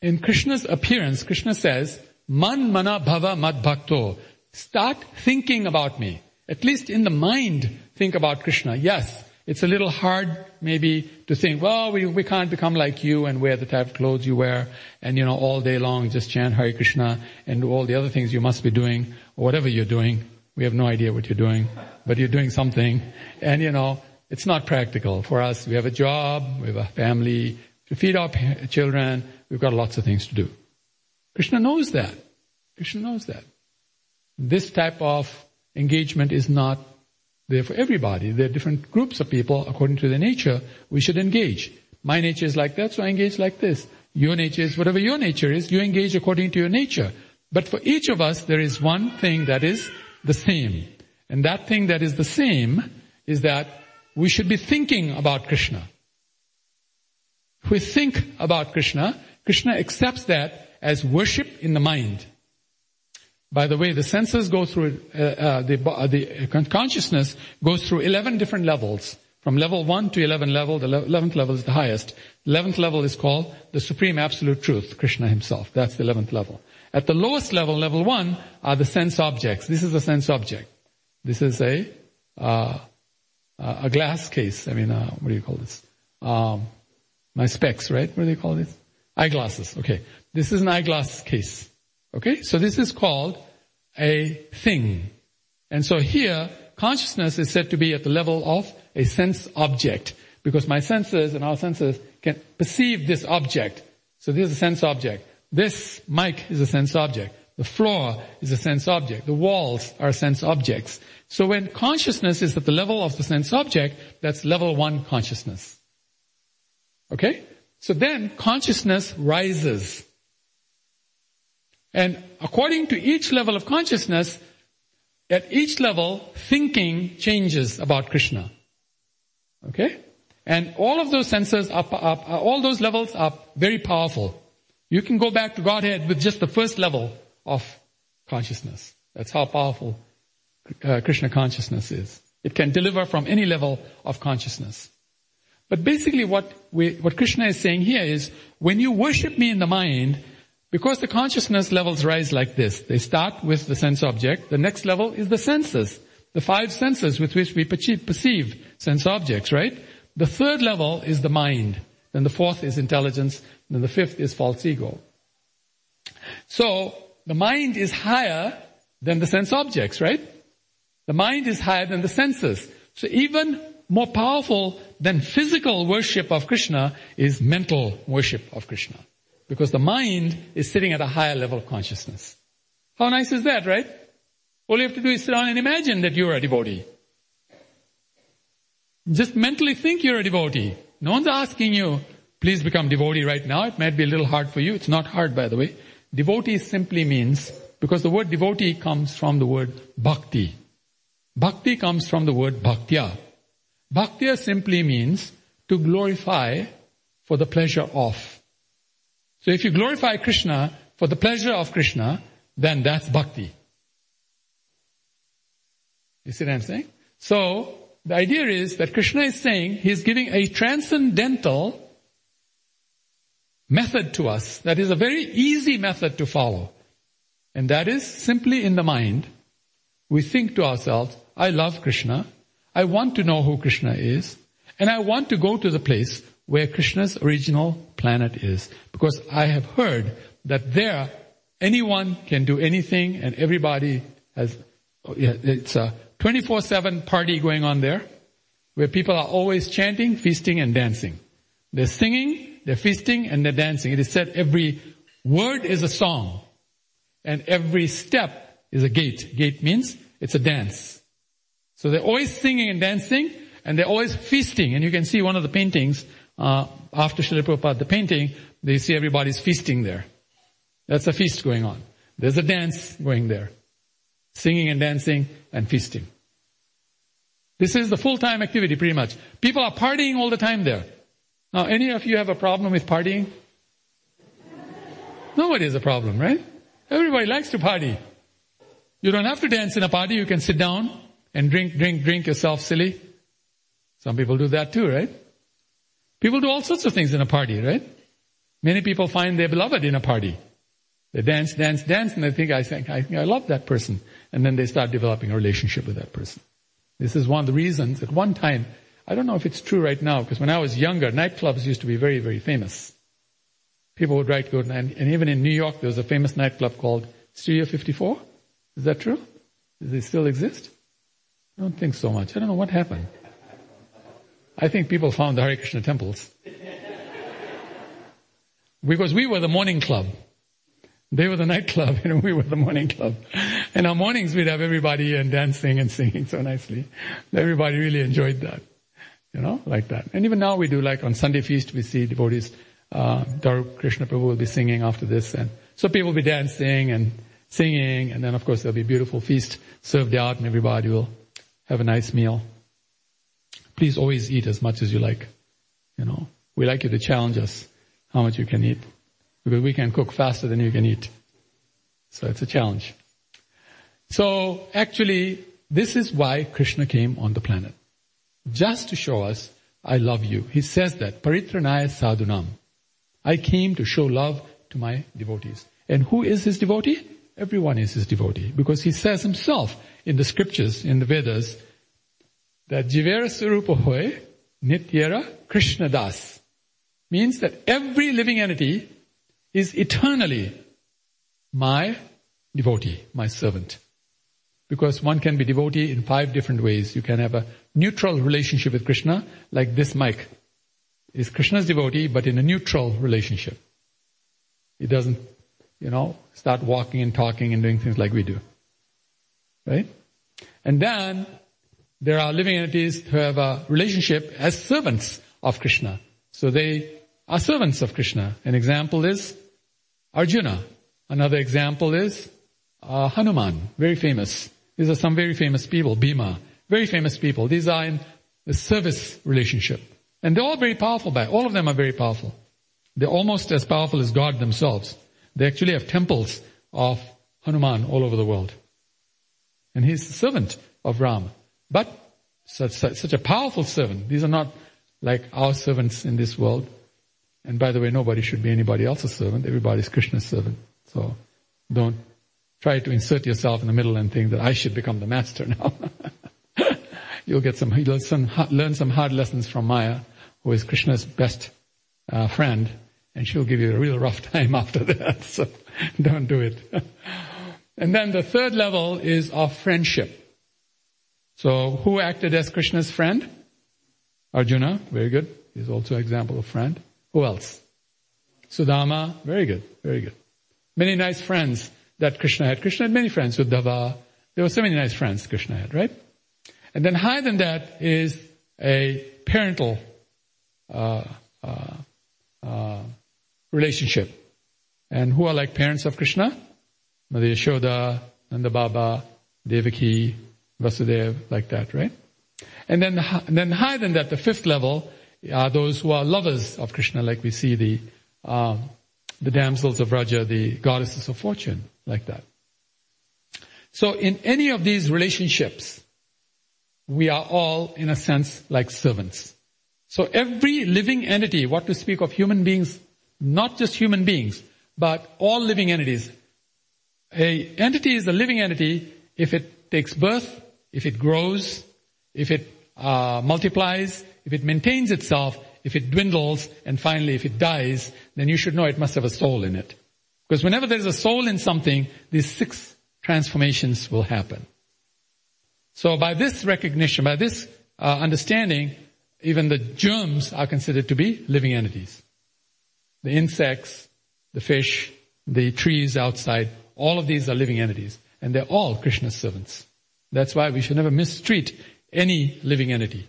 in Krishna's appearance, Krishna says, Man mana bhava mad bhakto. Start thinking about me. At least in the mind, think about Krishna. Yes, it's a little hard maybe to think, well, we, we can't become like you and wear the type of clothes you wear and you know, all day long just chant Hare Krishna and all the other things you must be doing, or whatever you're doing. We have no idea what you're doing, but you're doing something. And you know, it's not practical for us. We have a job, we have a family, to feed our children, we've got lots of things to do. Krishna knows that. Krishna knows that. This type of engagement is not there for everybody. There are different groups of people according to their nature. We should engage. My nature is like that, so I engage like this. Your nature is whatever your nature is, you engage according to your nature. But for each of us, there is one thing that is the same. And that thing that is the same is that we should be thinking about Krishna. If we think about Krishna, Krishna accepts that as worship in the mind. By the way, the senses go through, uh, uh, the, uh, the consciousness goes through 11 different levels. From level 1 to 11 level, the 11th level is the highest. 11th level is called the Supreme Absolute Truth, Krishna himself. That's the 11th level. At the lowest level, level 1, are the sense objects. This is a sense object. This is a, uh, a glass case. I mean, uh, what do you call this? Um, my specs, right? What do they call this? Eyeglasses. Okay. This is an eyeglass case. Okay? So this is called a thing. And so here, consciousness is said to be at the level of a sense object. Because my senses and our senses can perceive this object. So this is a sense object. This mic is a sense object. The floor is a sense object. The walls are sense objects. So when consciousness is at the level of the sense object, that's level one consciousness. Okay? So then consciousness rises. And according to each level of consciousness, at each level, thinking changes about Krishna. Okay? And all of those senses are, are, are, all those levels are very powerful. You can go back to Godhead with just the first level of consciousness. That's how powerful uh, Krishna consciousness is. It can deliver from any level of consciousness. But basically what we, what Krishna is saying here is, when you worship me in the mind, because the consciousness levels rise like this, they start with the sense object. The next level is the senses. The five senses with which we perceive sense objects, right? The third level is the mind. Then the fourth is intelligence. Then the fifth is false ego. So, the mind is higher than the sense objects, right? The mind is higher than the senses. So even more powerful than physical worship of Krishna is mental worship of Krishna. Because the mind is sitting at a higher level of consciousness. How nice is that, right? All you have to do is sit down and imagine that you're a devotee. Just mentally think you're a devotee. No one's asking you, please become devotee right now. It might be a little hard for you. It's not hard, by the way. Devotee simply means, because the word devotee comes from the word bhakti. Bhakti comes from the word bhaktya. Bhaktya simply means to glorify for the pleasure of. So if you glorify Krishna for the pleasure of Krishna, then that's bhakti. You see what I'm saying? So, the idea is that Krishna is saying he's giving a transcendental method to us that is a very easy method to follow. And that is simply in the mind. We think to ourselves, I love Krishna. I want to know who Krishna is. And I want to go to the place where Krishna's original planet is. Because I have heard that there anyone can do anything and everybody has, it's a 24-7 party going on there where people are always chanting, feasting and dancing. They're singing, they're feasting and they're dancing. It is said every word is a song and every step is a gate. Gate means it's a dance. So they're always singing and dancing and they're always feasting. And you can see one of the paintings, uh, after Srila Prabhupada, the painting, they see everybody's feasting there. That's a feast going on. There's a dance going there. Singing and dancing and feasting. This is the full-time activity pretty much. People are partying all the time there. Now, any of you have a problem with partying? Nobody has a problem, right? Everybody likes to party. You don't have to dance in a party. You can sit down and drink, drink, drink yourself silly. Some people do that too, right? People do all sorts of things in a party, right? Many people find their beloved in a party. They dance, dance, dance, and they think, I think, I think I love that person. And then they start developing a relationship with that person. This is one of the reasons at one time, I don't know if it's true right now, because when I was younger, nightclubs used to be very, very famous. People would write good, and, and even in New York, there was a famous nightclub called Studio 54. Is that true? Does it still exist? I don't think so much. I don't know what happened. I think people found the Hare Krishna temples. because we were the morning club. They were the nightclub (laughs) and we were the morning club. And our mornings we'd have everybody and dancing and singing so nicely. Everybody really enjoyed that. You know, like that. And even now we do like on Sunday feast we see devotees, uh, Krishna Prabhu will be singing after this and so people will be dancing and singing and then of course there'll be a beautiful feast served out and everybody will have a nice meal. Please always eat as much as you like. You know, we like you to challenge us how much you can eat because we can cook faster than you can eat. So it's a challenge. So actually, this is why Krishna came on the planet. Just to show us, I love you. He says that, paritranaya sadhunam. I came to show love to my devotees. And who is his devotee? Everyone is his devotee. Because he says himself in the scriptures, in the Vedas, that Jivera Surupahoy Nityera Krishna Das means that every living entity is eternally my devotee, my servant. Because one can be devotee in five different ways. You can have a neutral relationship with Krishna, like this mic is Krishna's devotee, but in a neutral relationship. He doesn't, you know, start walking and talking and doing things like we do. Right? And then there are living entities who have a relationship as servants of Krishna. So they are servants of Krishna. An example is Arjuna. Another example is uh, Hanuman, very famous. These are some very famous people. Bhima, very famous people. These are in the service relationship. And they're all very powerful by, all of them are very powerful. They're almost as powerful as God themselves. They actually have temples of Hanuman all over the world. And he's the servant of Ram. But such, such, such a powerful servant. These are not like our servants in this world. And by the way, nobody should be anybody else's servant. Everybody's Krishna's servant. So don't try to insert yourself in the middle and think that I should become the master (laughs) now. you'll get some, you'll some, learn some hard lessons from Maya, who is Krishna's best uh, friend, and she'll give you a real rough (laughs) time after that. (laughs) So don't do it. and then the third level is of friendship. So who acted as Krishna's friend? Arjuna, very good. He's also an example of friend. Who else? Sudama, very good, very good. Many nice friends that Krishna had. Krishna had many friends, Uddhava. There were so many nice friends Krishna had, right? And then higher than that is a parental uh, uh, uh, relationship. And who are like parents of Krishna? Mother Yashoda, Nanda Baba, Devaki, Vasudev, like that, right? And then, and then higher than that, the fifth level are those who are lovers of Krishna, like we see the um, the damsels of Vraja, the goddesses of fortune, like that. So in any of these relationships, we are all, in a sense, like servants. So every living entity, what to speak of human beings, not just human beings, but all living entities. A entity is a living entity if it takes birth, if it grows, if it uh, multiplies, if it maintains itself, if it dwindles, and finally if it dies, then you should know it must have a soul in it. Because whenever there's a soul in something, these six transformations will happen. So by this recognition, by this uh, understanding, even the germs are considered to be living entities. The insects, the fish, the trees outside, all of these are living entities. And they're all Krishna's servants. That's why we should never mistreat any living entity.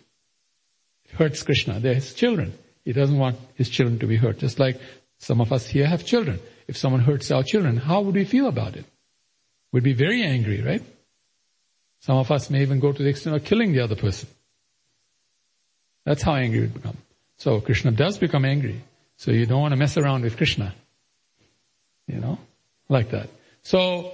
It hurts Krishna. They're his children. He doesn't want his children to be hurt. Just like some of us here have children. If someone hurts our children, how would we feel about it? We'd be very angry, right? Some of us may even go to the extent of killing the other person. That's how angry we become. So Krishna does become angry. So you don't want to mess around with Krishna. You know? Like that. So,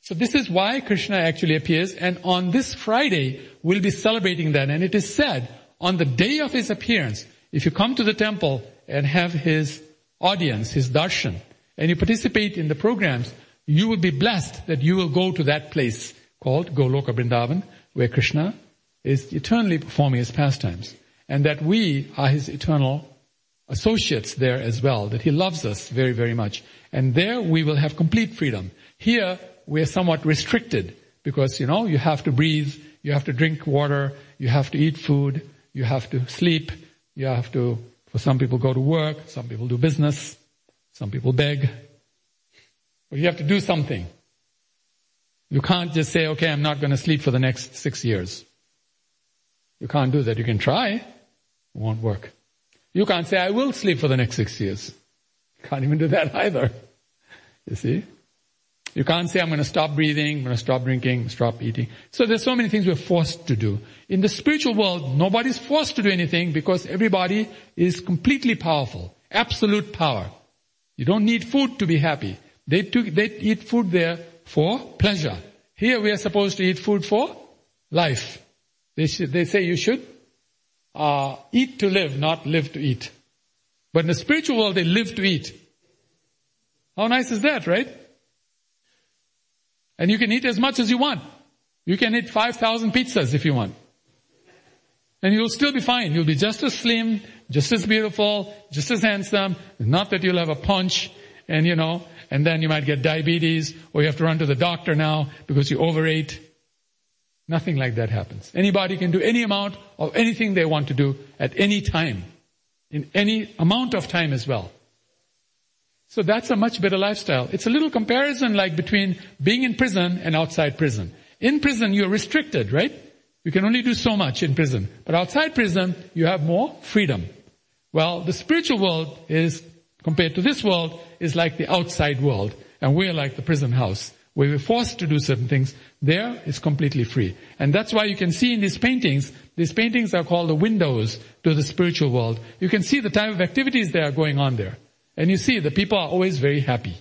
so this is why Krishna actually appears and on this Friday we'll be celebrating that and it is said on the day of his appearance, if you come to the temple and have his audience, his darshan, and you participate in the programs, you will be blessed that you will go to that place called Goloka Vrindavan, where Krishna is eternally performing his pastimes. And that we are his eternal associates there as well, that he loves us very, very much. And there we will have complete freedom. Here we are somewhat restricted because, you know, you have to breathe, you have to drink water, you have to eat food, you have to sleep, you have to, for some people go to work, some people do business, some people beg. But you have to do something. You can't just say, okay, I'm not going to sleep for the next six years. You can't do that. You can try. It won't work. You can't say, I will sleep for the next six years. You can't even do that either. You see? You can't say, I'm going to stop breathing, I'm going to stop drinking, stop eating. So there's so many things we're forced to do. In the spiritual world, nobody's forced to do anything because everybody is completely powerful. Absolute power. You don't need food to be happy. They, took, they eat food there for pleasure. Here we are supposed to eat food for life. They, should, they say you should uh, eat to live, not live to eat. But in the spiritual world, they live to eat. How nice is that, right? And you can eat as much as you want. You can eat 5,000 pizzas if you want. And you'll still be fine. You'll be just as slim, just as beautiful, just as handsome. Not that you'll have a punch and you know, and then you might get diabetes or you have to run to the doctor now because you overate. Nothing like that happens. Anybody can do any amount of anything they want to do at any time. In any amount of time as well. So that's a much better lifestyle. It's a little comparison like between being in prison and outside prison. In prison you're restricted, right? You can only do so much in prison. But outside prison you have more freedom. Well, the spiritual world is compared to this world is like the outside world. And we're like the prison house where we're forced to do certain things. There is completely free. And that's why you can see in these paintings, these paintings are called the windows to the spiritual world. You can see the type of activities that are going on there. And you see the people are always very happy.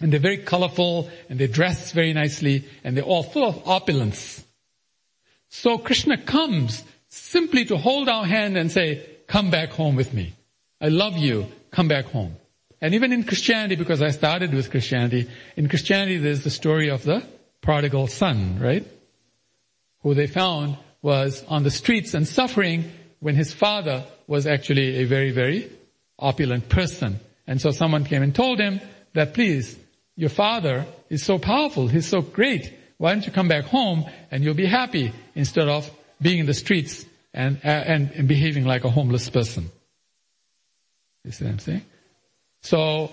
And they're very colorful and they dress very nicely and they're all full of opulence. So Krishna comes simply to hold our hand and say, come back home with me. I love you come back home. And even in Christianity, because I started with Christianity, in Christianity there's the story of the prodigal son, right? Who they found was on the streets and suffering when his father was actually a very, very opulent person. And so someone came and told him that please, your father is so powerful, he's so great, why don't you come back home and you'll be happy instead of being in the streets and, and, and behaving like a homeless person. You see what I'm saying? So,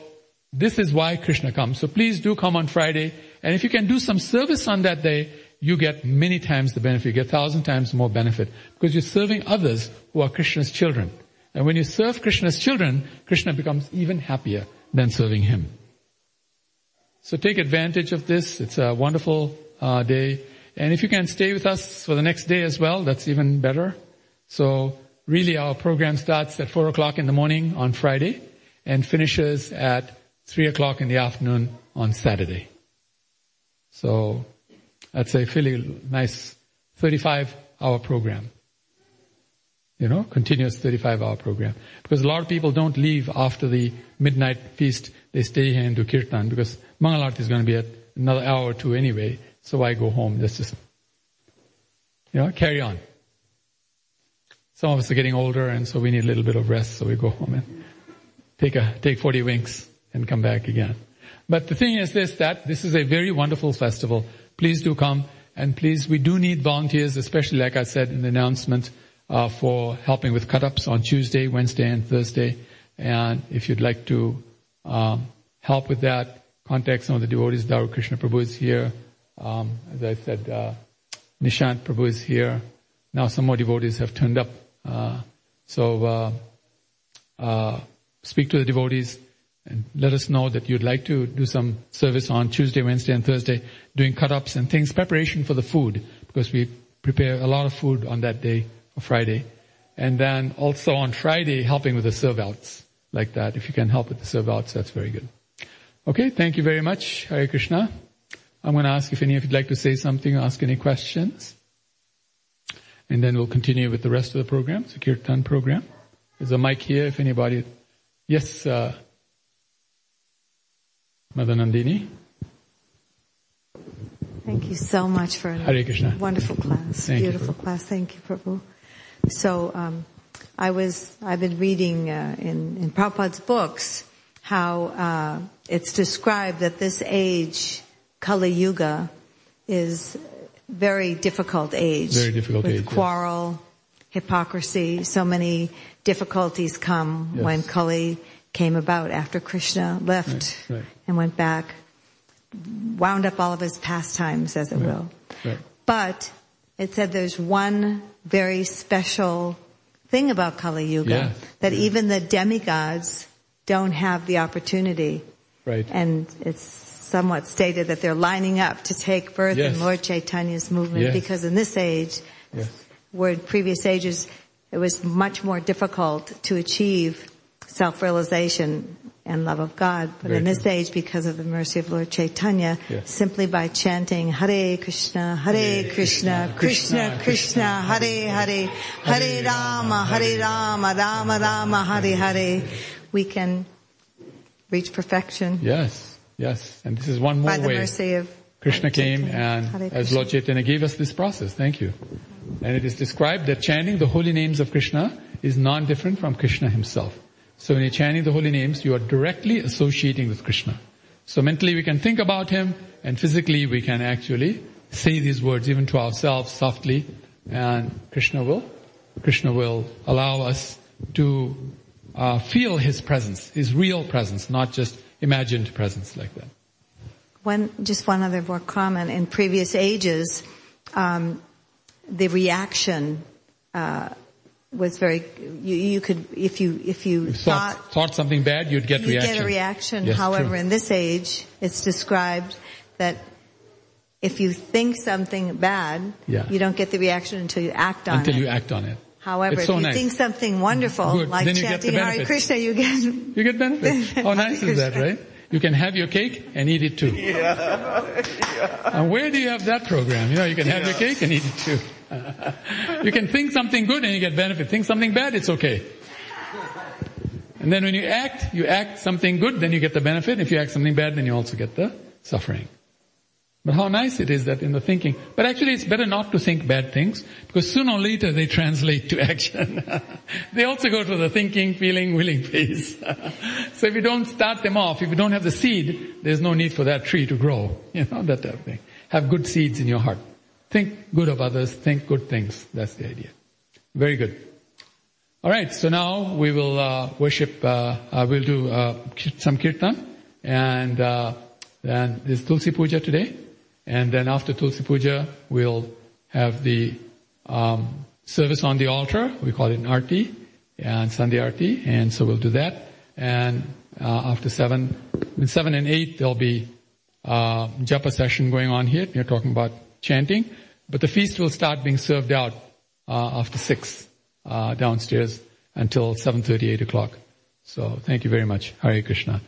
this is why Krishna comes. So please do come on Friday. And if you can do some service on that day, you get many times the benefit. You get thousand times more benefit because you're serving others who are Krishna's children. And when you serve Krishna's children, Krishna becomes even happier than serving him. So take advantage of this. It's a wonderful uh, day. And if you can stay with us for the next day as well, that's even better. So really our program starts at four o'clock in the morning on Friday and finishes at three o'clock in the afternoon on Saturday. So that's a fairly nice 35 hour program. You know, continuous 35 hour program. Because a lot of people don't leave after the midnight feast. They stay here and do kirtan because Mangalarti is going to be at another hour or two anyway. So I go home. Let's just, you know, carry on. Some of us are getting older and so we need a little bit of rest. So we go home and take a, take 40 winks and come back again. But the thing is this, that this is a very wonderful festival. Please do come and please, we do need volunteers, especially like I said in the announcement, uh, for helping with cut-ups on Tuesday, Wednesday, and Thursday. And if you'd like to um, help with that, contact some of the devotees. Daru Krishna Prabhu is here. Um, as I said, uh, Nishant Prabhu is here. Now some more devotees have turned up. Uh, so uh, uh, speak to the devotees and let us know that you'd like to do some service on Tuesday, Wednesday, and Thursday, doing cut-ups and things, preparation for the food, because we prepare a lot of food on that day, or Friday. And then also on Friday, helping with the serve-outs, like that. If you can help with the serve-outs, that's very good. Okay, thank you very much, Hare Krishna. I'm going to ask if any of you'd like to say something, or ask any questions. And then we'll continue with the rest of the program, the Kirtan program. There's a mic here if anybody, yes, uh, Madanandini. Thank you so much for a wonderful class, Thank you, beautiful class. Thank you, Prabhu. So um, I was I've been reading uh, in in Prabhupada's books how uh, it's described that this age, Kali Yuga, is very difficult age. Very difficult with age, yes. quarrel, hypocrisy. So many difficulties come Yes. when Kali came about after Krishna left Right, right. and went back, wound up all of his pastimes, as it will. Right. But it said there's one very special thing about Kali Yuga Yes. that even the demigods don't have the opportunity. Right. And it's somewhat stated that they're lining up to take birth Yes. in Lord Chaitanya's movement Yes. because in this age, Yes. where in previous ages it was much more difficult to achieve self-realization and love of God. But Very in this true. age, because of the mercy of Lord Chaitanya, Yes. simply by chanting Hare Krishna, Hare Krishna, Krishna Krishna, Hare Hare, Hare Rama, Hare Rama, Rama Rama, Hare Hare, we can reach perfection Yes. Yes. And this is one more by the way. mercy of Krishna came and as. Lord Chaitanya gave us this process. Thank you. And it is described that chanting the holy names of Krishna is non-different from Krishna himself. So when you're chanting the holy names, you are directly associating with Krishna. So mentally we can think about him and physically we can actually say these words even to ourselves softly and Krishna will, Krishna will allow us to uh, feel his presence, his real presence, not just imagined presence like that. One, just one other more comment. In previous ages, um, the reaction uh, was very. You, you could, if you if you thought, thought thought something bad, you'd get you reaction. get a reaction. Yes, However, true. in this age, it's described that if you think something bad, Yeah. you don't get the reaction until you act on until it. you act on it. However, It's if you nice. think something wonderful, Good. like Then you get the chanting Hare benefits. Krishna, you get You get benefit. (laughs) How nice is that, right? You can have your cake and eat it too. (laughs) And where do you have that program? You know, you can have your cake and eat it too. you can think something good and you get benefit. Think something bad, it's okay. And then when you act, you act something good, then you get the benefit. If you act something bad, then you also get the suffering. But how nice it is that in the thinking, but actually it's better not to think bad things because sooner or later they translate to (laughs) action. they also go to the thinking, feeling, willing phase. (laughs) so if you don't start them off, if you don't have the seed, there's no need for that tree to grow. (laughs) You know, that type of thing. Have good seeds in your heart. Think good of others, think good things. That's the idea. Very good. Alright, so now we will uh, worship, uh, uh, we'll do uh, some kirtan and uh, then there's Tulsi Puja today. And then after Tulsi Puja, we'll have the um, service on the altar. We call it an arti and Sunday arti. And so we'll do that. And uh, after seven, in seven and eight, there'll be uh, japa session going on here. You're talking about chanting. But the feast will start being served out uh, after six uh, downstairs until 7.30, 8 o'clock. So thank you very much. Hare Krishna.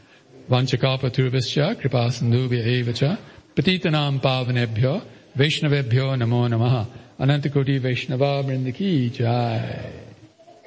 Vanchakapaturbhischa kripa sindhubhya प्रतीतनाम पावनेभ्यो वैष्णवेभ्यो नमो नमः। अनंत कोटि वैष्णवा वृंद की जाय।